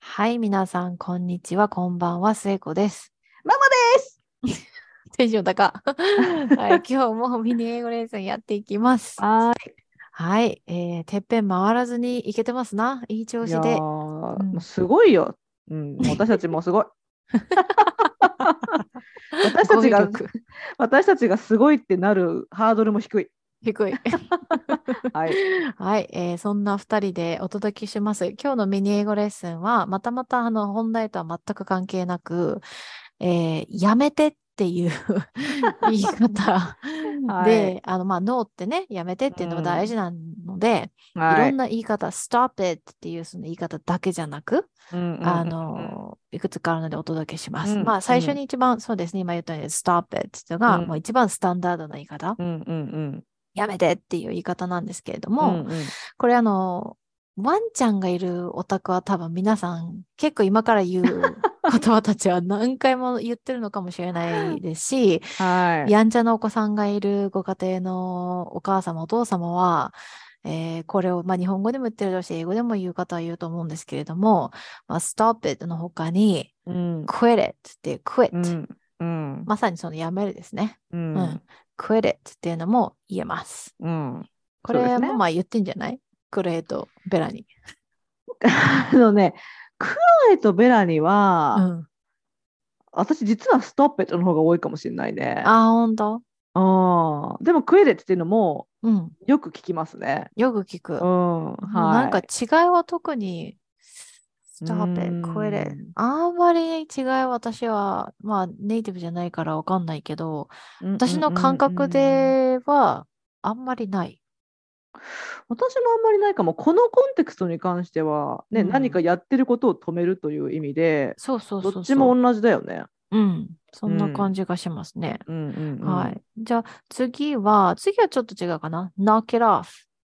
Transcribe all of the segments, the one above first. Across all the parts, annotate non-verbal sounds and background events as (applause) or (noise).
はい、皆さん、こんにちは、こんばんは、末子です。ママです (laughs) テンション高。はい、今日もミニ英語レッスンやっていきます。ははい、えー、てっぺん回らずにいけてますな。いい調子で。ーうんすごいよ。うん、私たちもすごい。(laughs) 私たちが私たちがすごいってなるハードルも低い。低い。(laughs) はい。はい、えーそんな2人でお届けします。今日のミニ英語レッスンは、またまたあの本題とは全く関係なく、えーやめてっていう (laughs) 言い方はいで、あの、まあ、ノーってね、やめてっていうのが大事なので、いろんはい。な言い方、stop it っていうその言い方だけじゃなく、うんうんうんあの、いくつかあるのでお届けします。うんまあ、最初うんに一番、そうですね、今言ったように stop it っていうのが、うんもう一番スタンダードな言い方、うんうんうんやめてっていう言い方なんですけれどうんも、うんこれあの、ワンちゃんがいるお宅は多分皆さん結構今から言う (laughs) 言葉たちは何回も言ってるのかもしれないですし、はい。やんちゃなお子さんがいるご家庭のお母様、お父様は、えーこれを、まあ、日本語でも言ってるし、英語でも言う方は言うと思うんですけれども、まあ、stop it の他に、うん。quit it っていう quit、うん。うん。まさにそのやめるですね。ううんん。Quit it っていうのも言えます。うん。これもまあ言ってんじゃない？クレイとベラに。(laughs) あのね、クロエとベラには、うん。私実はストップエットの方が多いかもしれないね。あ、ほんと？あーでもクエレっていうのもうん。よく聞きますね。よく聞く。うん。もうなんかはい。違いは特に、stop う it, ん quit it. あんまり違いは私は、まあネイティブじゃないからわかんないけど、私の感覚ではあんまりない。私もあんまりないかも。このコンテクストに関しては、ねうん何かやってることを止めるという意味で、そうそう。どっちも同じだよね。うん。そんなうん感じがしますね。はい。じゃあ次は、次はちょっと違うかな。knock it off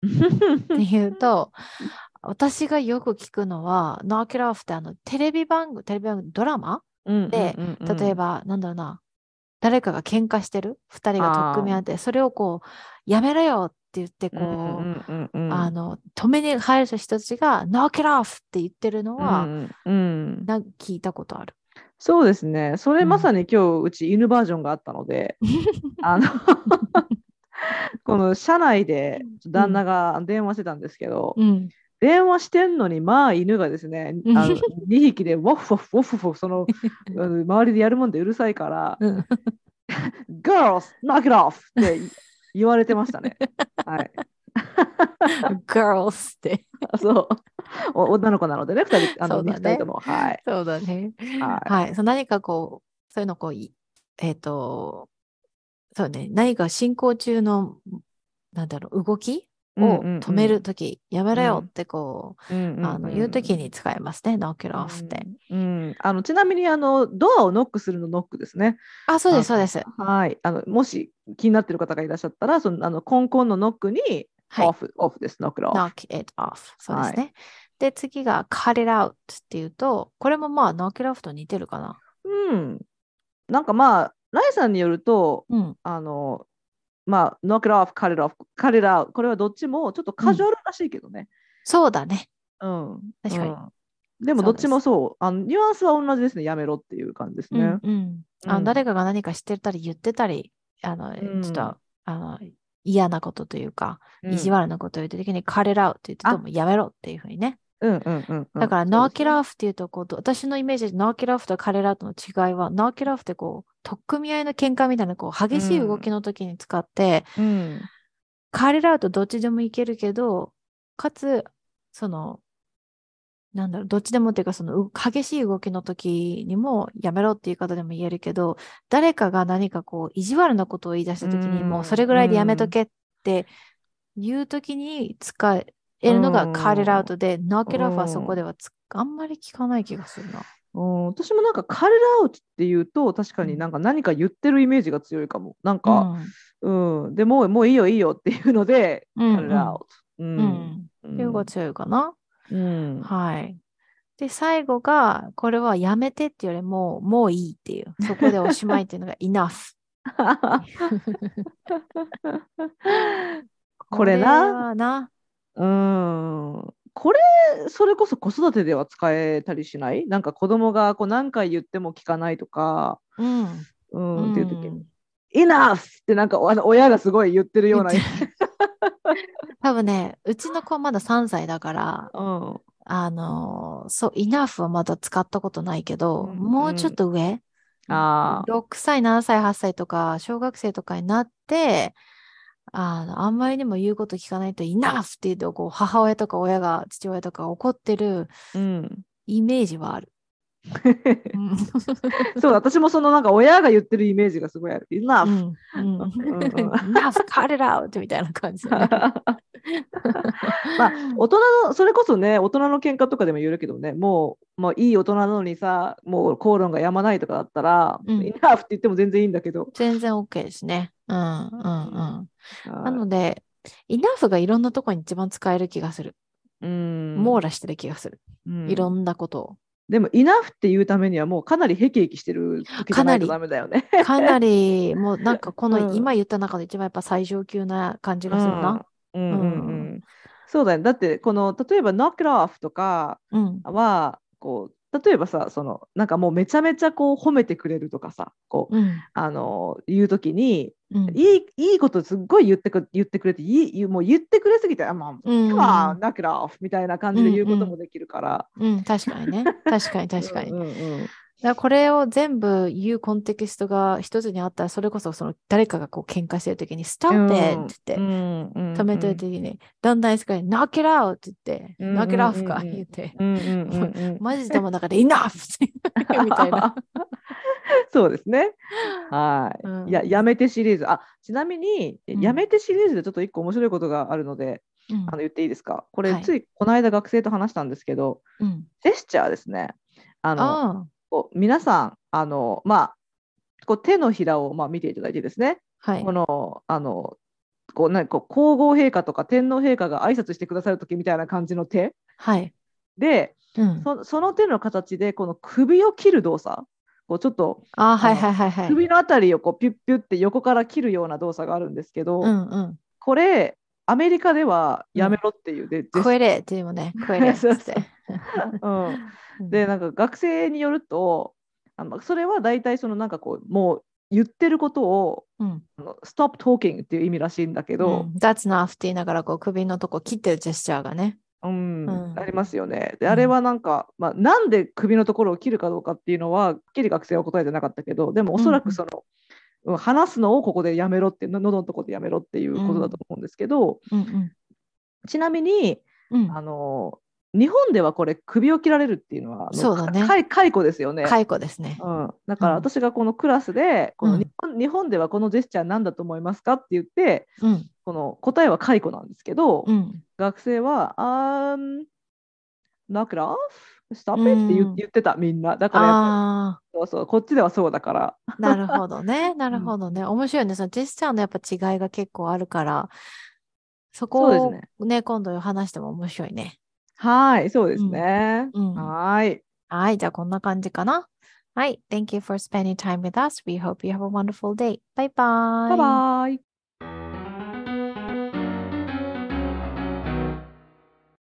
(laughs) っていうと、私がよく聞くのは、knock it off ってあのテレビ番組、テレビ番組、ドラマ？うんでうんうんうん。例えば、なんだろうな、誰かが喧嘩してる、二人が取っ組み合って、それをこう、やめろよって言って、こう、あの、止めに入る人たちが、knock it off って言ってるのは、うんうん。な聞いたことある。そうですね。それうん。まさに今日うち犬バージョンがあったので、(laughs) あのこの車内で旦那が電話してたんですけど、うん。電話してんのにまあ犬がですね、うんあの2匹でウォッフォッフォッフォッその周りでやるもんでうるさいから、うん Girls, knock it off! って言われてましたね。はい。girls って。そう。お女の子なのでね、2人、あの、ね2人とも。はい。そうだね。はいはい。そう何かこう、そういうのこうい、えっ、と、そうね、何か進行中の、なんだろう、動きを止めるとき、やめろよってこう、あの、言うときに使えますね、knock it off って。うんうんあのちなみにあのドアをノックするのノックですね。あ、そうです、そうです。はい。あのもし気になってる方がいらっしゃったら、そのあのコンコンのノックにはいオフ、オフです、ノックオフ。knock it off。そうですね。で、次が cut it out っていうと、これもまあ knock it off と似てるかな。うん。なんかまあ、ライさんによると、うん。あの、まあ、ノックオフ、カレッオフ、カレッアウト、これはどっちもちょっとカジュアルらしいけどね。そうだね。うん。確かにうんでもどっちもそうあの。ニュアンスは同じですね。やめろっていう感じですね。うん、うん。あのうん誰かが何かしてたり言ってたり、あの、んちょっと、あの、嫌なことというか、うん意地悪なことを言った時に、cut it out って言ってあともやめろっていうふうにね。うんうん。だから、そう knock です it ね off っていうと、こう、私のイメージで knock it off との違いは、knock it off ってこう、取っ組み合いの喧嘩みたいな、こう、激しい動きの時に使って、うん。cut it out どっちでもいけるけど、かつ、その、なんだろう、どっちでもっていうか、その、激しい動きの時にも、やめろっていう方でも言えるけど、誰かが何かこう、意地悪なことを言い出した時に、もうそれぐらいでやめとけっていう時に使えるのがうん cut it out で、knock it off うんはそこではつあんまり聞かない気がするな。うん、私もなんかカレラウトっていうと確かになんか何か言ってるイメージが強いかも。なんか、うん、でもうもういいよいいよっていうので、うんカレラウト。ううん。うん。っていうのが強いかな。うん。はい。で、最後が、これはやめてっていうよりも、もういいっていう、そこでおしまいっていうのが enough。(laughs) これなはな。うん。これそれこそ子育てでは使えたりしない？なんか子供がこう何回言っても聞かないとか、うん。うん、っていう時にうん、Enough! ってなんかあの親がすごい言ってるような。言多分ね、うちの子はまだ3歳だから、うんあのーそう、enough はまだ使ったことないけど、うんもうちょっと上、あー6歳、7歳、8歳とか、小学生とかになって、あの、あんまりにも言うこと聞かないと enough って言うと、こう、母親とか親が、父親とか怒ってるうん、イメージはある。う (laughs) んそう私もそのなんか親が言ってるイメージがすごいある。Enough! うんうんうんうん (laughs) enough, cut it out! みたいな感じでね。(laughs) (laughs) まあ大人のそれこそね大人の喧嘩とかでも言えるけどねもう、まあ、いい大人なのにさもう口論がやまないとかだったら、うん Enough! って言っても全然いいんだけど。全然 OK ですね。うんうんうん。ななので、enough がいろんなところに一番使える気がする。うん網羅してる気がする。うんいろんなことを。でも Enough! っていうためにはもうかなりへきへきしてる時じゃないとダメだよね。かなり、もうなんかこのうん今言った中で一番やっぱ最上級な感じがするな。うんうんそうだよね。だってこの例えば Knock it off とかうん。はこう例えばさそのなんかもうめちゃめちゃこう褒めてくれるとかさこううん。あの言うときにうん。いいいいことすっごい言ってく言ってくれていいもう言ってくれすぎてあまあうん今は knock it off みたいな感じで言うこともできるから。うん、確かにね。確かに確かに。うんうんうんだこれを全部言うコンテキストが一つにあったら、それこそその誰かがこう喧嘩してるときに、stop it! って言って、止止めといてに、だんだんエスカレート knock it out! って言って、knock it off かうん言って、マジで頭の中で enough! みたいな。(laughs) そうですね。はい。うんいや、やめてシリーズ。あ、ちなみに、うんやめてシリーズでちょっと一個面白いことがあるので、うんあの言っていいですか？これ、はいついこの間学生と話したんですけど、うんジェスチャーですね。あの、あこう皆さん、あの、まあ、こう手のひらをまあ見ていただいてですね、あ、はいこ。の、あの、こうなんかこう皇后陛下とか天皇陛下が挨拶してくださる時みたいな感じの手はい。で、うん、そその手の形でこの首を切る動作こうちょっとあーはいはいはいはい。首のあたりをこうピュッピュッって横から切るような動作があるんですけど、うんうん。これアメリカではやめろっていう。で、超えれっていうもね、超えれって。(laughs) うん、うん。でなんか学生によるとあのそれは大体そのなんかこうもう言ってることをうん。stop talking っていう意味らしいんだけうど、ん。That's enough って言いながらこう首のとこ切ってるジェスチャーがね。うん。うん。ありますよね。でうん。あれはなんか、まあ、なんで首のところを切るかどうかっていうのははっきり学生は答えてなかったけどでもおそらくその、うん話すのをここでやめろっての喉のところでやめろっていうことだと思うんですけど、うんちなみにうん。うんあの日本ではこれ首を切られるっていうのはそうだねか解解雇ですよね。解雇ですね。うん、だからうん私がこのクラスで、こうんの日本日本ではこのジェスチャー何だと思いますかって言ってうんこの答えは解雇なんですけど、うん学生は「あー knock it off? Stop it?、って言ってたみんなだからそうそうこっちではそうだからあ、なるほどね。(laughs) なるほどね。面白いね。そのジェスチャーのやっぱ違いが結構あるから、そこをそうですね、今度話しても面白いね。はいそうですね、うんはいはい、じゃあこんな感じかな。はい。Thank you for spending time with us. We hope you have a wonderful day. Bye bye. バイバイ